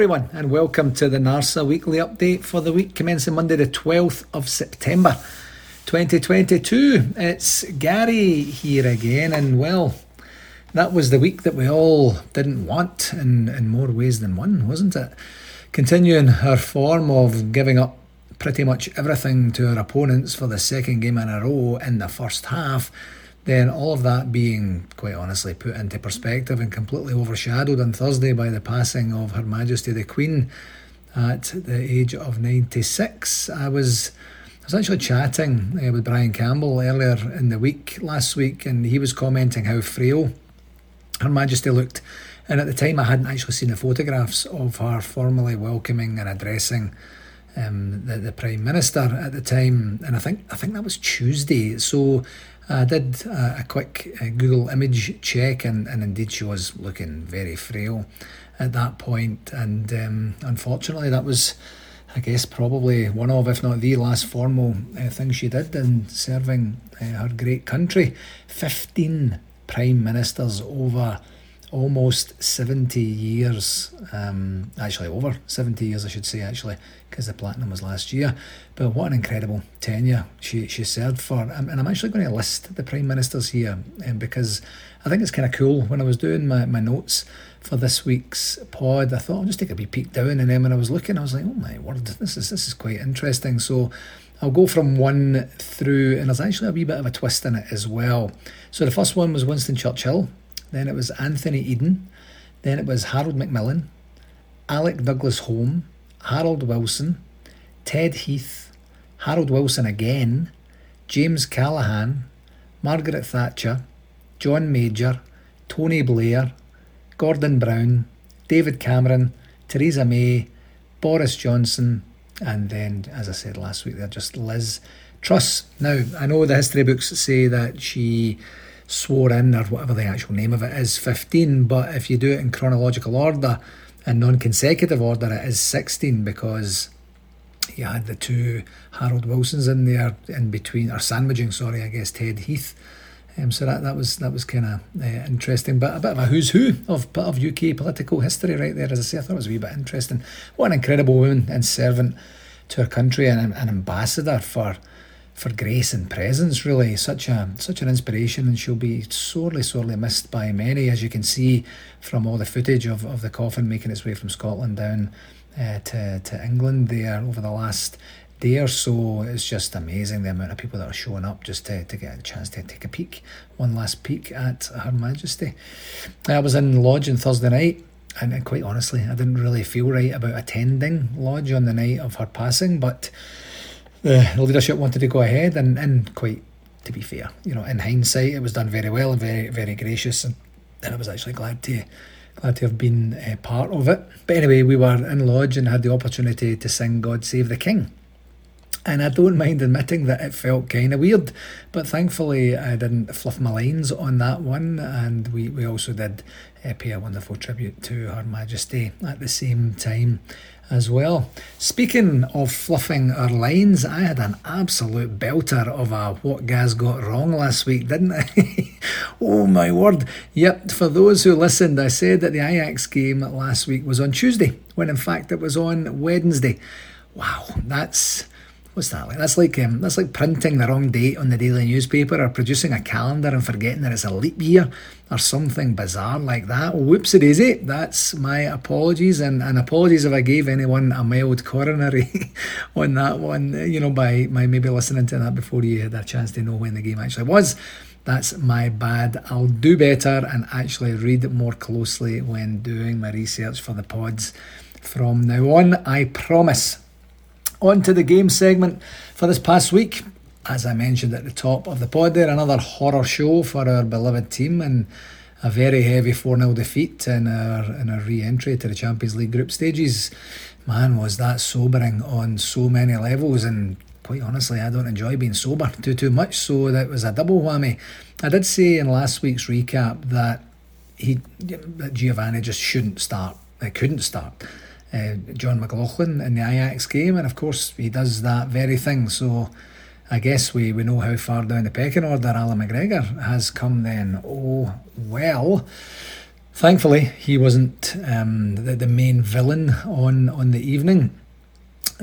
Everyone, and welcome to the NARSA weekly update for the week commencing Monday, the 12th of September 2022. It's Gary here again, and well, that was the week that we all didn't want in, in more ways than one, wasn't it? Continuing her form of giving up pretty much everything to her opponents for the second game in a row in the first half then all of that being quite honestly put into perspective and completely overshadowed on Thursday by the passing of Her Majesty the Queen at the age of 96. I was I was actually chatting uh, with Brian Campbell earlier in the week last week and he was commenting how frail Her Majesty looked. And at the time I hadn't actually seen the photographs of her formally welcoming and addressing um, the, the Prime Minister at the time. And I think I think that was Tuesday. So I did a, quick uh, Google image check, and, and indeed she was looking very frail at that point. And um, unfortunately, that was, I guess, probably one of, if not the last formal uh, thing she did in serving uh, her great country. 15 prime ministers over almost 70 years, um, actually over 70 years, I should say, actually, because the platinum was last year. But what an incredible tenure she, she served for. And I'm actually going to list the prime ministers here um, because I think it's kind of cool. When I was doing my, my notes for this week's pod, I thought I'll just take a wee peek down. And then when I was looking, I was like, oh my word, this is, this is quite interesting. So I'll go from one through, and there's actually a wee bit of a twist in it as well. So the first one was Winston Churchill, then it was Anthony Eden, then it was Harold Macmillan, Alec Douglas Home, Harold Wilson, Ted Heath, Harold Wilson again, James Callaghan, Margaret Thatcher, John Major, Tony Blair, Gordon Brown, David Cameron, Theresa May, Boris Johnson, and then, as I said last week, they're just Liz Truss. Now, I know the history books say that she swore in, or whatever the actual name of it is, 15, but if you do it in chronological order and non consecutive order, it is 16 because you had the two Harold Wilsons in there in between, or sandwiching, sorry, I guess, Ted Heath. Um, so that, that was that was kind of uh, interesting, but a bit of a who's who of of UK political history right there. As I say, I thought it was a wee bit interesting. What an incredible woman and servant to her country and an ambassador for for grace and presence. Really, such a such an inspiration, and she'll be sorely, sorely missed by many, as you can see from all the footage of, of the coffin making its way from Scotland down uh, to to England there over the last day or so. It's just amazing the amount of people that are showing up just to, to get a chance to take a peek, one last peek at Her Majesty. I was in Lodge on Thursday night. And quite honestly, I didn't really feel right about attending Lodge on the night of her passing, but the leadership wanted to go ahead, and, and quite to be fair, you know, in hindsight, it was done very well and very very gracious, and, and I was actually glad to glad to have been uh, part of it. But anyway, we were in lodge and had the opportunity to sing "God Save the King." And I don't mind admitting that it felt kind of weird, but thankfully I didn't fluff my lines on that one. And we, we also did uh, pay a wonderful tribute to Her Majesty at the same time as well. Speaking of fluffing our lines, I had an absolute belter of a what Gaz got wrong last week, didn't I? oh my word. Yep, for those who listened, I said that the Ajax game last week was on Tuesday, when in fact it was on Wednesday. Wow, that's what's that like? That's like um, that's like printing the wrong date on the daily newspaper or producing a calendar and forgetting that it's a leap year or something bizarre like that. Whoops, it is it. That's my apologies and, and apologies if I gave anyone a mild coronary on that one. You know, by my maybe listening to that before you had a chance to know when the game actually was. That's my bad. I'll do better and actually read more closely when doing my research for the pods from now on. I promise. On to the game segment for this past week. As I mentioned at the top of the pod there, another horror show for our beloved team and a very heavy 4 0 defeat in our, in our re entry to the Champions League group stages. Man, was that sobering on so many levels. And quite honestly, I don't enjoy being sober too, too much. So that was a double whammy. I did say in last week's recap that he that Giovanni just shouldn't start. It couldn't start uh, Jon McLaughlin in the Ajax game, and of course he does that very thing. So I guess we, we know how far down the pecking order Allan McGregor has come then. Oh well. Thankfully, he wasn't um, the, the main villain on, on the evening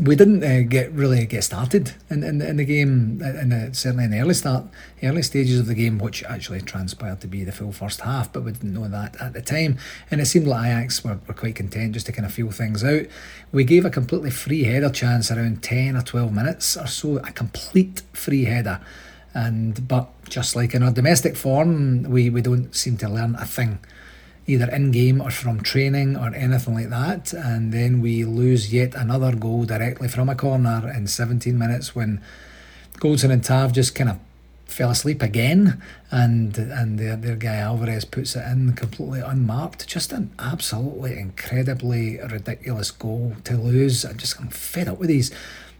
we didn't uh, get really get started in, in, in the game, in the, certainly in the early start, early stages of the game, which actually transpired to be the full first half, but we didn't know that at the time. And it seemed like Ajax were, were quite content just to kind of feel things out. We gave a completely free header chance around 10 or 12 minutes or so, a complete free header. And but just like in our domestic form, we, we don't seem to learn a thing either in game or from training or anything like that. And then we lose yet another goal directly from a corner in 17 minutes when Goldson and Tav just kind of fell asleep again and and their, their guy Alvarez puts it in completely unmarked. Just an absolutely incredibly ridiculous goal to lose. I'm just I'm fed up with these.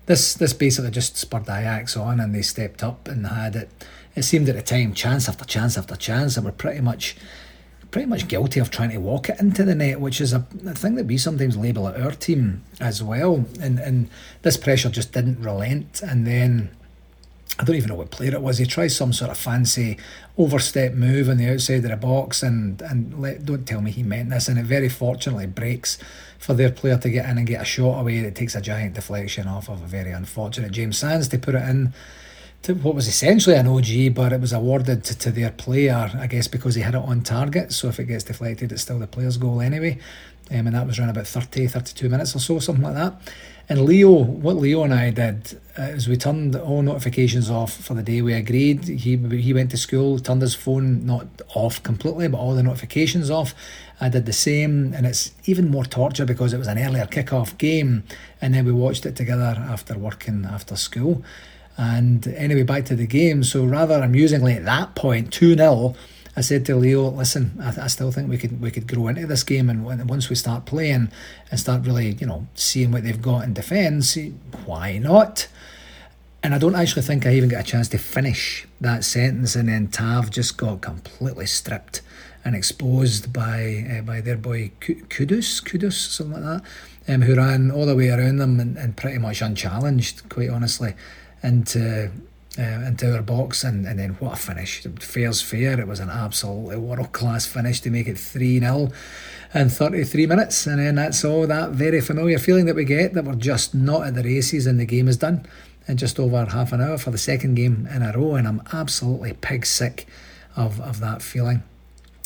This this basically just spurred Ajax on and they stepped up and had it it seemed at the time chance after chance after chance and we're pretty much pretty much guilty of trying to walk it into the net, which is a, a thing that we sometimes label at our team as well. And and this pressure just didn't relent. And then I don't even know what player it was. He tries some sort of fancy overstep move on the outside of the box, and and let, don't tell me he meant this. And it very fortunately breaks for their player to get in and get a shot away that takes a giant deflection off of a very unfortunate James Sands to put it in to what was essentially an OG, but it was awarded to, to, their player, I guess, because he hit it on target. So if it gets deflected, it's still the player's goal anyway. Um, and that was around about 30, 32 minutes or so, something like that. And Leo, what Leo and I did uh, is we turned all notifications off for the day. We agreed. He he went to school, turned his phone not off completely, but all the notifications off. I did the same, and it's even more torture because it was an earlier kick-off game, and then we watched it together after working after school. And anyway, back to the game. So rather amusingly, at that point, two 0 I said to Leo, "Listen, I, I, still think we could we could grow into this game, and once we start playing and start really, you know, seeing what they've got in defence, why not?" And I don't actually think I even got a chance to finish that sentence, and then Tav just got completely stripped and exposed by uh, by their boy Kudus, Kudus, something like that, um, who ran all the way around them and, and pretty much unchallenged, quite honestly into uh, into our box, and, and then what a finish! Fair's fair. It was an absolutely world class finish to make it three 0 in thirty three minutes, and then that's all that very familiar feeling that we get that we're just not at the races and the game is done in just over half an hour for the second game in a row, and I'm absolutely pig sick of of that feeling.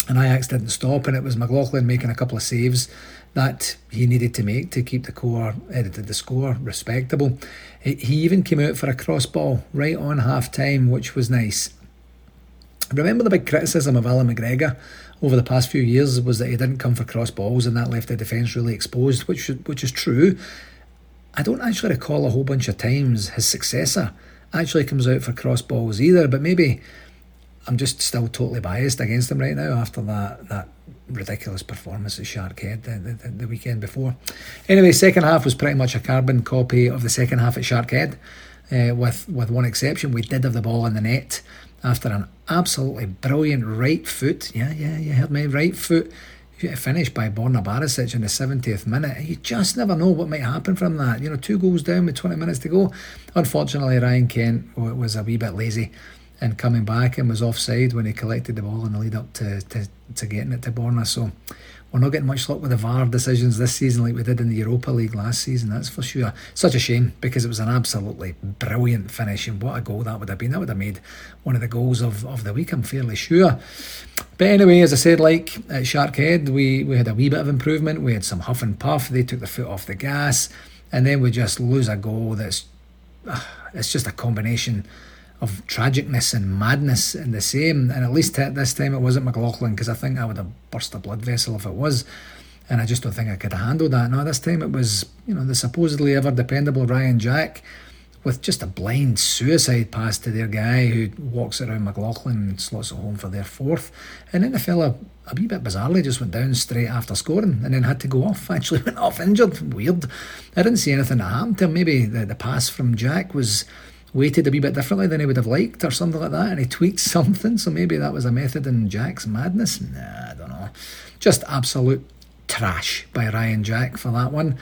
And Ajax didn't stop, and it was McLaughlin making a couple of saves that he needed to make to keep the core eh, edited the score respectable. Eh, he even came out for a cross ball right on half time, which was nice. Remember the big criticism of Allan McGregor over the past few years was that he didn't come for cross balls and that left the defence really exposed, which which is true. I don't actually recall a whole bunch of times his successor actually comes out for cross balls either, but maybe I'm just still totally biased against him right now after that that ridiculous performance at Sharkhead the, the, the weekend before. Anyway, second half was pretty much a carbon copy of the second half at Sharkhead, uh, with with one exception. We did have the ball in the net after an absolutely brilliant right foot. Yeah, yeah, you heard me. Right foot Finished by Borna Barisic in the 70th minute. You just never know what might happen from that. You know, two goals down with 20 minutes to go. Unfortunately, Ryan Kent was a wee bit lazy and coming back and was offside when he collected the ball in the lead up to, to, to getting it to Borna. So we're not getting much luck with the VAR decisions this season like we did in the Europa League last season, that's for sure. Such a shame because it was an absolutely brilliant finish and what a goal that would have been. That would have made one of the goals of, of the week, I'm fairly sure. But anyway, as I said, like at Sharkhead, we, we had a wee bit of improvement. We had some huff and puff. They took the foot off the gas. And then we just lose a goal that's. Uh, it's just a combination of tragicness and madness in the same. And at least at this time it wasn't McLaughlin because I think I would have burst a blood vessel if it was. And I just don't think I could have handled that. No, this time it was, you know, the supposedly ever dependable Ryan Jack with just a blind suicide pass to their guy who walks around McLaughlin and slots it home for their fourth. And then the fella, a wee bit bizarrely, just went down straight after scoring and then had to go off. Actually went off injured. Weird. I didn't see anything that happened to him. Maybe the, the pass from Jack was weighted a wee bit differently than he would have liked or something like that, and he tweaked something. So maybe that was a method in Jack's madness. Nah, I don't know. Just absolute trash by Ryan Jack for that one.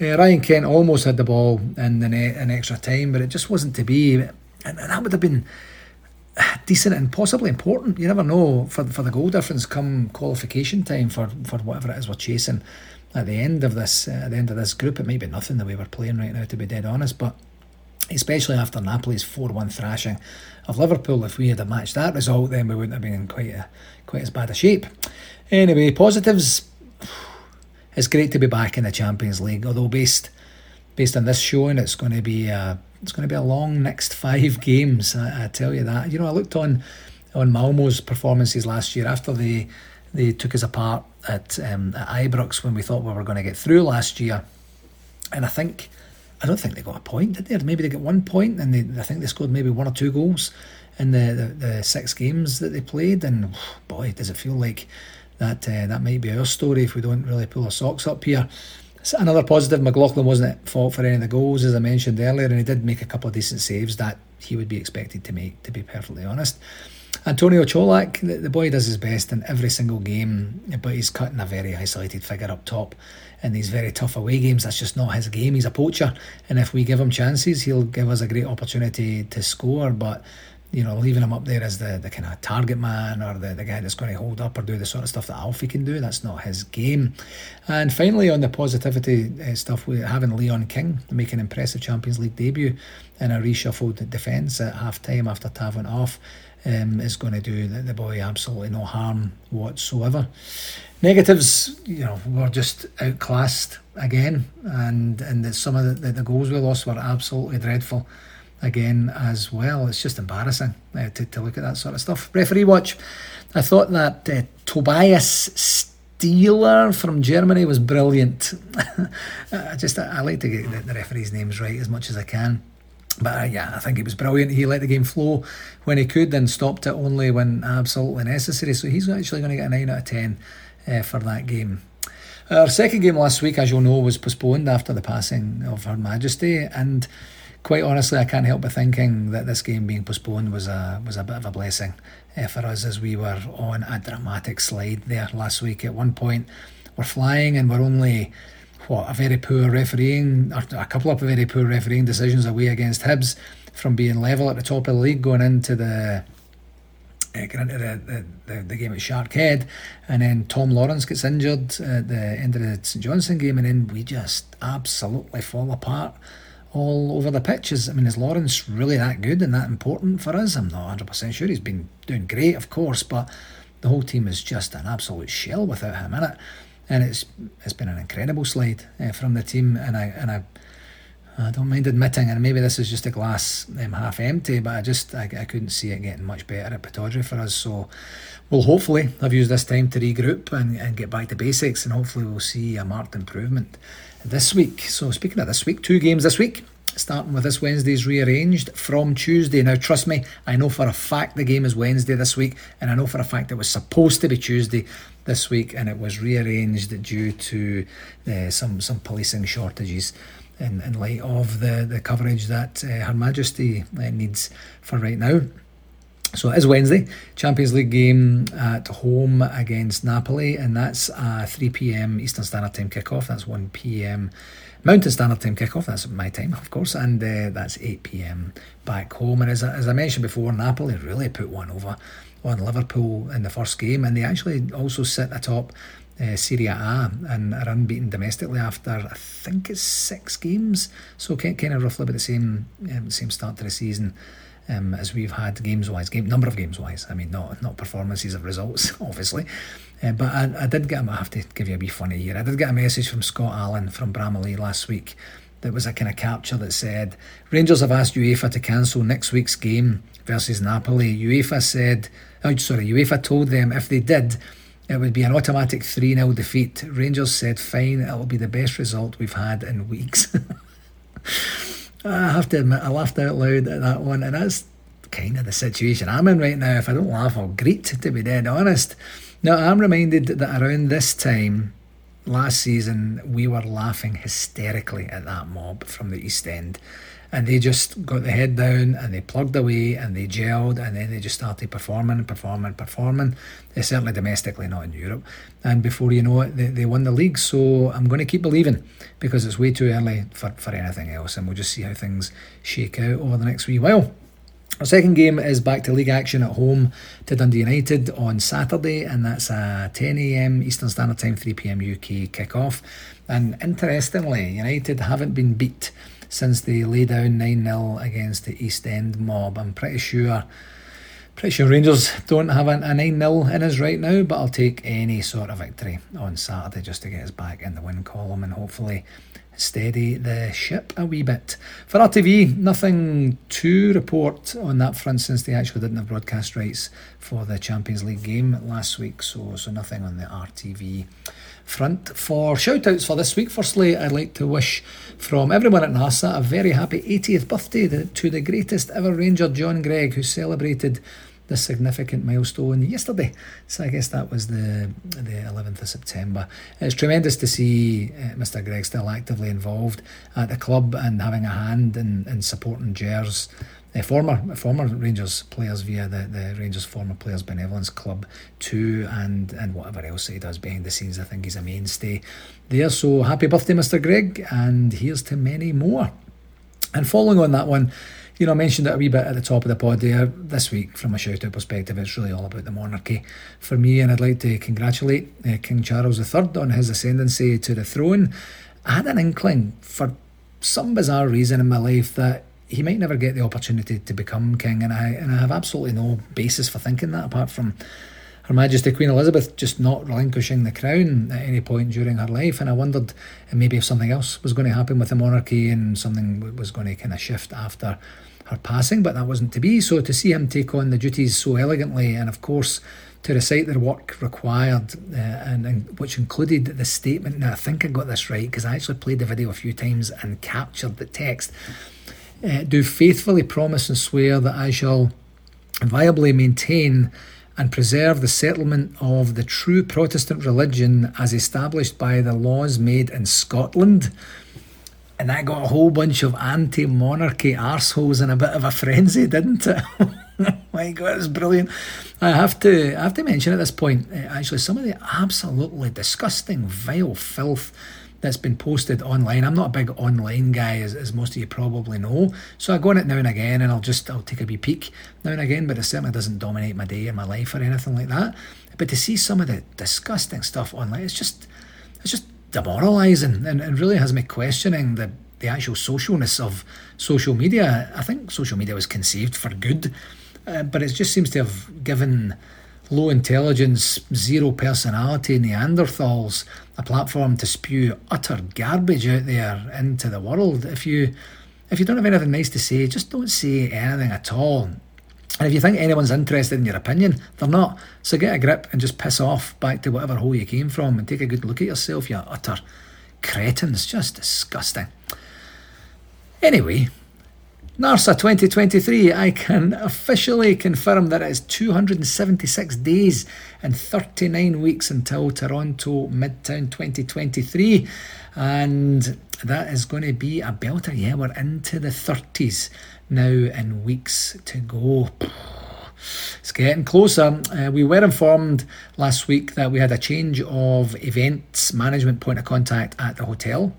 Uh, Ryan Kent almost had the ball in the net in extra time, but it just wasn't to be. And, and that would have been decent and possibly important. You never know for for the goal difference come qualification time for for whatever it is we're chasing. At the end of this, uh, at the end of this group, it might be nothing the way we're playing right now, to be dead honest. But especially after Napoli's four-one thrashing of Liverpool, if we had a matched that result, then we wouldn't have been in quite a, quite as bad a shape. Anyway, positives. It's great to be back in the Champions League, although based based on this showing, it's going to be a, it's going to be a long next five games. I, I tell you that. You know, I looked on on Malmo's performances last year after they they took us apart at, um, at Ibrox when we thought we were going to get through last year, and I think I don't think they got a point, did they? Maybe they got one point, and they, I think they scored maybe one or two goals in the, the, the six games that they played. And boy, does it feel like that uh, that might be our story if we don't really pull our socks up here. Another positive, McLaughlin wasn't at fault for any of the goals, as I mentioned earlier, and he did make a couple of decent saves that he would be expected to make, to be perfectly honest. Antonio Colak, the, the boy does his best in every single game, but he's cutting a very isolated figure up top in these very tough away games. That's just not his game. He's a poacher, and if we give him chances, he'll give us a great opportunity to score. But you know, leaving him up there as the, the kind of target man or the, the guy that's going to hold up or do the sort of stuff that Alfie can do, that's not his game. And finally, on the positivity uh, stuff, we're having Leon King make an impressive Champions League debut in a reshuffled defence at half time after Tav went off. Um, is going to do the, the boy absolutely no harm whatsoever. Negatives, you know, we're just outclassed again, and and the, some of the, the goals we lost were absolutely dreadful again as well. It's just embarrassing uh, to, to look at that sort of stuff. Referee watch. I thought that uh, Tobias Stieler from Germany was brilliant. I just I, I, like to get the, the referees' names right as much as I can. But uh, yeah, I think it was brilliant. He let the game flow when he could then stopped it only when absolutely necessary. So he's actually going to get a 9 out of 10 uh, for that game. Our second game last week, as you'll know, was postponed after the passing of Her Majesty. And quite honestly, I can't help but thinking that this game being postponed was a was a bit of a blessing uh, for us as we were on a dramatic slide there last week. At one point, we're flying and we're only what a very poor refereeing, or a couple of very poor refereeing decisions away against Hibs from being level at the top of the league going into the uh, get into the, the, the, game at Sharkhead, and then Tom Lawrence gets injured at the end of the St Johnstone game, and then we just absolutely fall apart all over the pitches. I mean, is Lawrence really that good and that important for us? I'm not 100% sure. He's been doing great, of course, but the whole team is just an absolute shell without him in it. And it's it's been an incredible slide uh, from the team, and I and I, I don't mind admitting, and maybe this is just a glass um, half empty, but I just I, I couldn't see it getting much better at Pittodrie for us. So we'll hopefully have used this time to regroup and, and get back to basics, and hopefully we'll see a marked improvement this week. So, speaking of this week, two games this week. Starting with this Wednesday's rearranged from Tuesday. Now, trust me, I know for a fact the game is Wednesday this week, and I know for a fact it was supposed to be Tuesday this week, and it was rearranged due to uh, some some policing shortages in, in light of the, the coverage that uh, Her Majesty uh, needs for right now. So it is Wednesday, Champions League game at home against Napoli, and that's a 3 pm Eastern Standard Time kickoff. That's 1 pm Mountain Standard Time kickoff. That's my time, of course, and uh, that's 8 pm back home. And as, as I mentioned before, Napoli really put one over on Liverpool in the first game, and they actually also sit atop uh, Serie A and are unbeaten domestically after I think it's six games. So kind of roughly about the same um, same start to the season um, as we've had games wise, game number of games wise. I mean, not not performances of results, obviously. Uh, but I, I did get. him, I have to give you a wee funny here. I did get a message from Scott Allen from Bramley last week. That was a kind of capture that said Rangers have asked UEFA to cancel next week's game versus Napoli. UEFA said, oh, sorry, UEFA told them if they did, it would be an automatic 3 0 defeat. Rangers said, fine, it'll be the best result we've had in weeks. I have to admit, I laughed out loud at that one, and that's kind of the situation I'm in right now. If I don't laugh, I'll greet, to be dead honest. Now, I'm reminded that around this time last season, we were laughing hysterically at that mob from the East End and they just got the head down and they plugged away and they gelled and then they just started performing, performing, performing. They're certainly domestically, not in Europe. And before you know it, they, they won the league. So I'm going to keep believing because it's way too early for, for anything else. And we'll just see how things shake out over the next wee while. Our second game is back to league action at home to Dundee United on Saturday, and that's a 10 a.m. Eastern Standard Time, 3 p.m. UK kick-off. And interestingly, United haven't been beat since they lay down 9 0 against the East End mob. I'm pretty sure. Pretty sure Rangers don't have a 9 0 in us right now, but I'll take any sort of victory on Saturday just to get us back in the win column and hopefully steady the ship a wee bit. For RTV, nothing to report on that front since they actually didn't have broadcast rights for the Champions League game last week, so so nothing on the RTV front. For shout outs for this week, firstly, I'd like to wish from everyone at NARSA a very happy 80th birthday to the greatest ever Ranger, John Greig, who celebrated the significant milestone yesterday. So I guess that was the the 11th of September. It's tremendous to see uh, Mr. Greig still actively involved at the club and having a hand in, in supporting Gers uh, former former Rangers players via the, the Rangers former players benevolence club too and and whatever else he does behind the scenes I think he's a mainstay there so happy birthday Mr Greig and here's to many more and following on that one you know I mentioned it a wee bit at the top of the pod there this week from a shout out perspective. It's really all about the monarchy for me and I'd like to congratulate uh, King Charles III on his ascendancy to the throne. I had an inkling for some bizarre reason in my life that he might never get the opportunity to become king, and I and I have absolutely no basis for thinking that apart from Her Majesty Queen Elizabeth just not relinquishing the crown at any point during her life, and I wondered maybe if something else was going to happen with the monarchy and something was going to kind of shift after her passing, but that wasn't to be. So to see him take on the duties so elegantly, and of course to recite the work required, uh, and, and, which included the statement. Now I think I got this right because I actually played the video a few times and captured the text uh, do faithfully promise and swear that I shall viably maintain and preserve the settlement of the true Protestant religion as established by the laws made in Scotland. And that got a whole bunch of anti monarchy arseholes in a bit of a frenzy, didn't it? My God, it's brilliant. I have to I have to mention at this point, uh, actually, some of the absolutely disgusting, vile filth that's been posted online. I'm not a big online guy, as, as most of you probably know. So I go on it now and again, and I'll just I'll take a wee peek now and again. But it certainly doesn't dominate my day or my life or anything like that. But to see some of the disgusting stuff online, it's just it's just demoralising, and, really has me questioning the the actual socialness of social media. I think social media was conceived for good, uh, but it just seems to have given low intelligence, zero personality Neanderthals a platform to spew utter garbage out there into the world. If you if you don't have anything nice to say, just don't say anything at all. And if you think anyone's interested in your opinion, they're not. So get a grip and just piss off back to whatever hole you came from and take a good look at yourself, you utter cretins. Just disgusting. Anyway, NARSA 2023, I can officially confirm that it is 276 days and 39 weeks until Toronto Midtown 2023. And that is going to be a belter. Yeah, we're into the 30s now in weeks to go. It's getting closer. Uh, we were informed last week that we had a change of events management point of contact at the hotel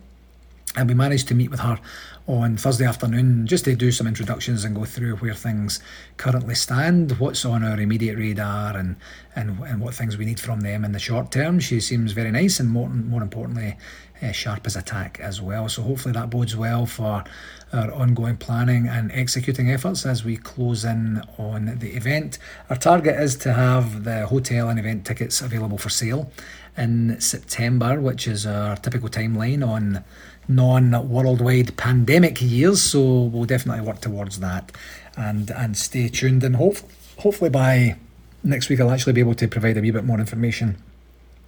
and we managed to meet with her on Thursday afternoon just to do some introductions and go through where things currently stand, what's on our immediate radar, and and, and what things we need from them in the short term. She seems very nice and more more importantly, uh, sharp as a tack as well. So hopefully that bodes well for our ongoing planning and executing efforts as we close in on the event. Our target is to have the hotel and event tickets available for sale in September, which is our typical timeline on non worldwide pandemic years. So we'll definitely work towards that and and stay tuned. And hope, hopefully by next week, I'll actually be able to provide a wee bit more information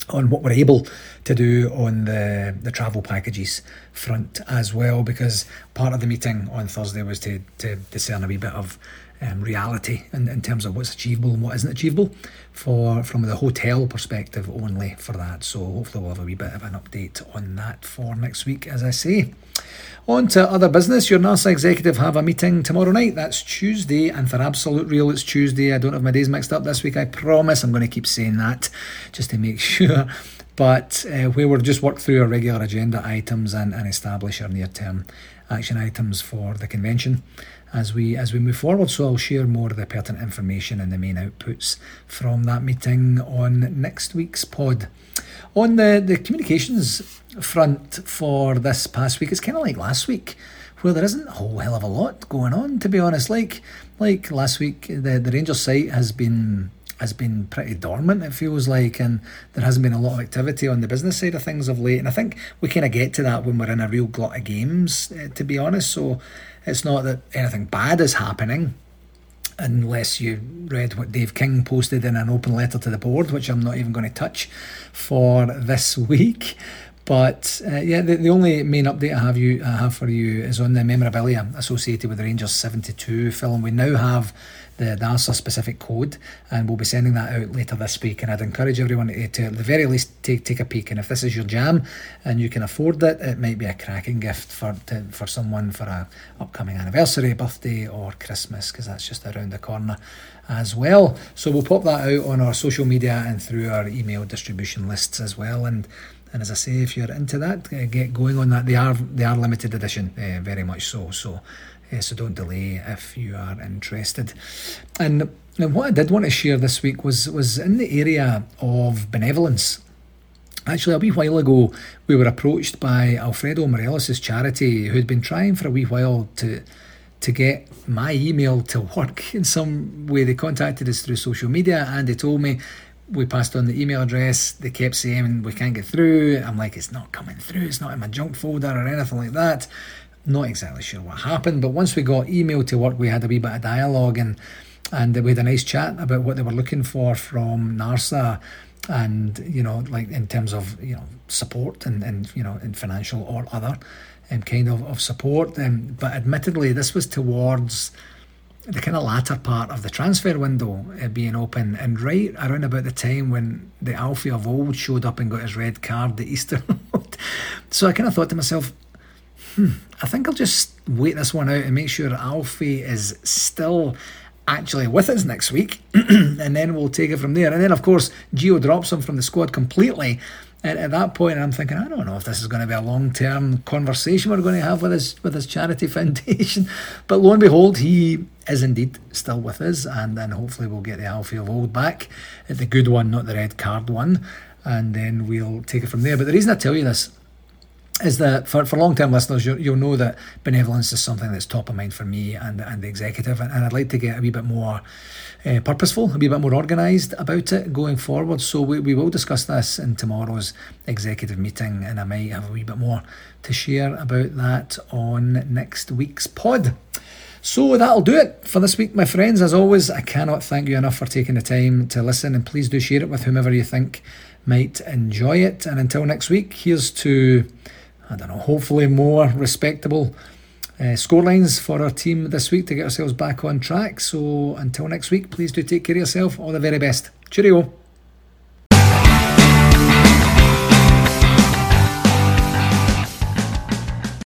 on what we're able to do on the, the travel packages front as well because part of the meeting on Thursday was to, to discern a wee bit of um, reality in, in terms of what's achievable and what isn't achievable for from the hotel perspective only for that. So hopefully we'll have a wee bit of an update on that for next week, as I say. On to other business. Your NARSA executive have a meeting tomorrow night. That's Tuesday, and for absolute real, it's Tuesday. I don't have my days mixed up this week. I promise. I'm going to keep saying that just to make sure. But uh, we'll just work through our regular agenda items and, and establish our near term action items for the convention as we as we move forward. So I'll share more of the pertinent information and the main outputs from that meeting on next week's pod. On the, the communications front for this past week, it's kind of like last week, where there isn't a whole hell of a lot going on, to be honest. Like like last week, the, the Rangers site has been has been pretty dormant, it feels like, and there hasn't been a lot of activity on the business side of things of late. And I think we kind of get to that when we're in a real glut of games, uh, to be honest. So it's not that anything bad is happening, unless you read what Dave King posted in an open letter to the board, which I'm not even going to touch for this week. But uh, yeah, the, the only main update I have you I have for you is on the memorabilia associated with the Rangers 72 film. We now have the, NARSA specific code, and we'll be sending that out later this week. And I'd encourage everyone to, to, at the very least take take a peek. And if this is your jam and you can afford it, it might be a cracking gift for to, for someone for a upcoming anniversary, birthday, or Christmas, because that's just around the corner as well. So we'll pop that out on our social media and through our email distribution lists as well. And and as I say, if you're into that, get going on that. They are they are limited edition, uh, very much so. So uh, so don't delay if you are interested. And, what I did want to share this week was was in the area of benevolence. Actually, a wee while ago, we were approached by Alfredo Morelos' charity, who'd been trying for a wee while to to get my email to work in some way. They contacted us through social media and they told me we passed on the email address. They kept saying we can't get through. I'm like, it's not coming through. It's not in my junk folder or anything like that. Not exactly sure what happened, but once we got email to work, we had a wee bit of dialogue and and we had a nice chat about what they were looking for from NARSA and you know like in terms of you know support and, and you know in financial or other um, kind of, of support. Um, but admittedly this was towards the kind of latter part of the transfer window uh, being open. And right around about the time when the Alfie of old showed up and got his red card the Easter so I kind of thought to myself hmm, I think I'll just wait this one out and make sure Alfie is still actually with us next week, and then we'll take it from there. And then, of course, Gio drops him from the squad completely. And at that point, I'm thinking, I don't know if this is going to be a long term conversation we're going to have with his with his charity foundation. But lo and behold, he is indeed still with us, and then hopefully we'll get the Alfie of old back, the good one, not the red card one, and then we'll take it from there. But the reason I tell you this is that for, for long term listeners, you, will know that benevolence is something that's top of mind for me and, and the executive. And, and I'd like to get a wee bit more uh, purposeful, a wee bit more organised about it going forward. So we, we will discuss this in tomorrow's executive meeting, and I might have a wee bit more to share about that on next week's pod. So that'll do it for this week, my friends. As always, I cannot thank you enough for taking the time to listen, and please do share it with whomever you think might enjoy it. And until next week, here's to I don't know, hopefully more respectable uh, scorelines for our team this week to get ourselves back on track. So until next week, please do take care of yourself. All the very best. Cheerio.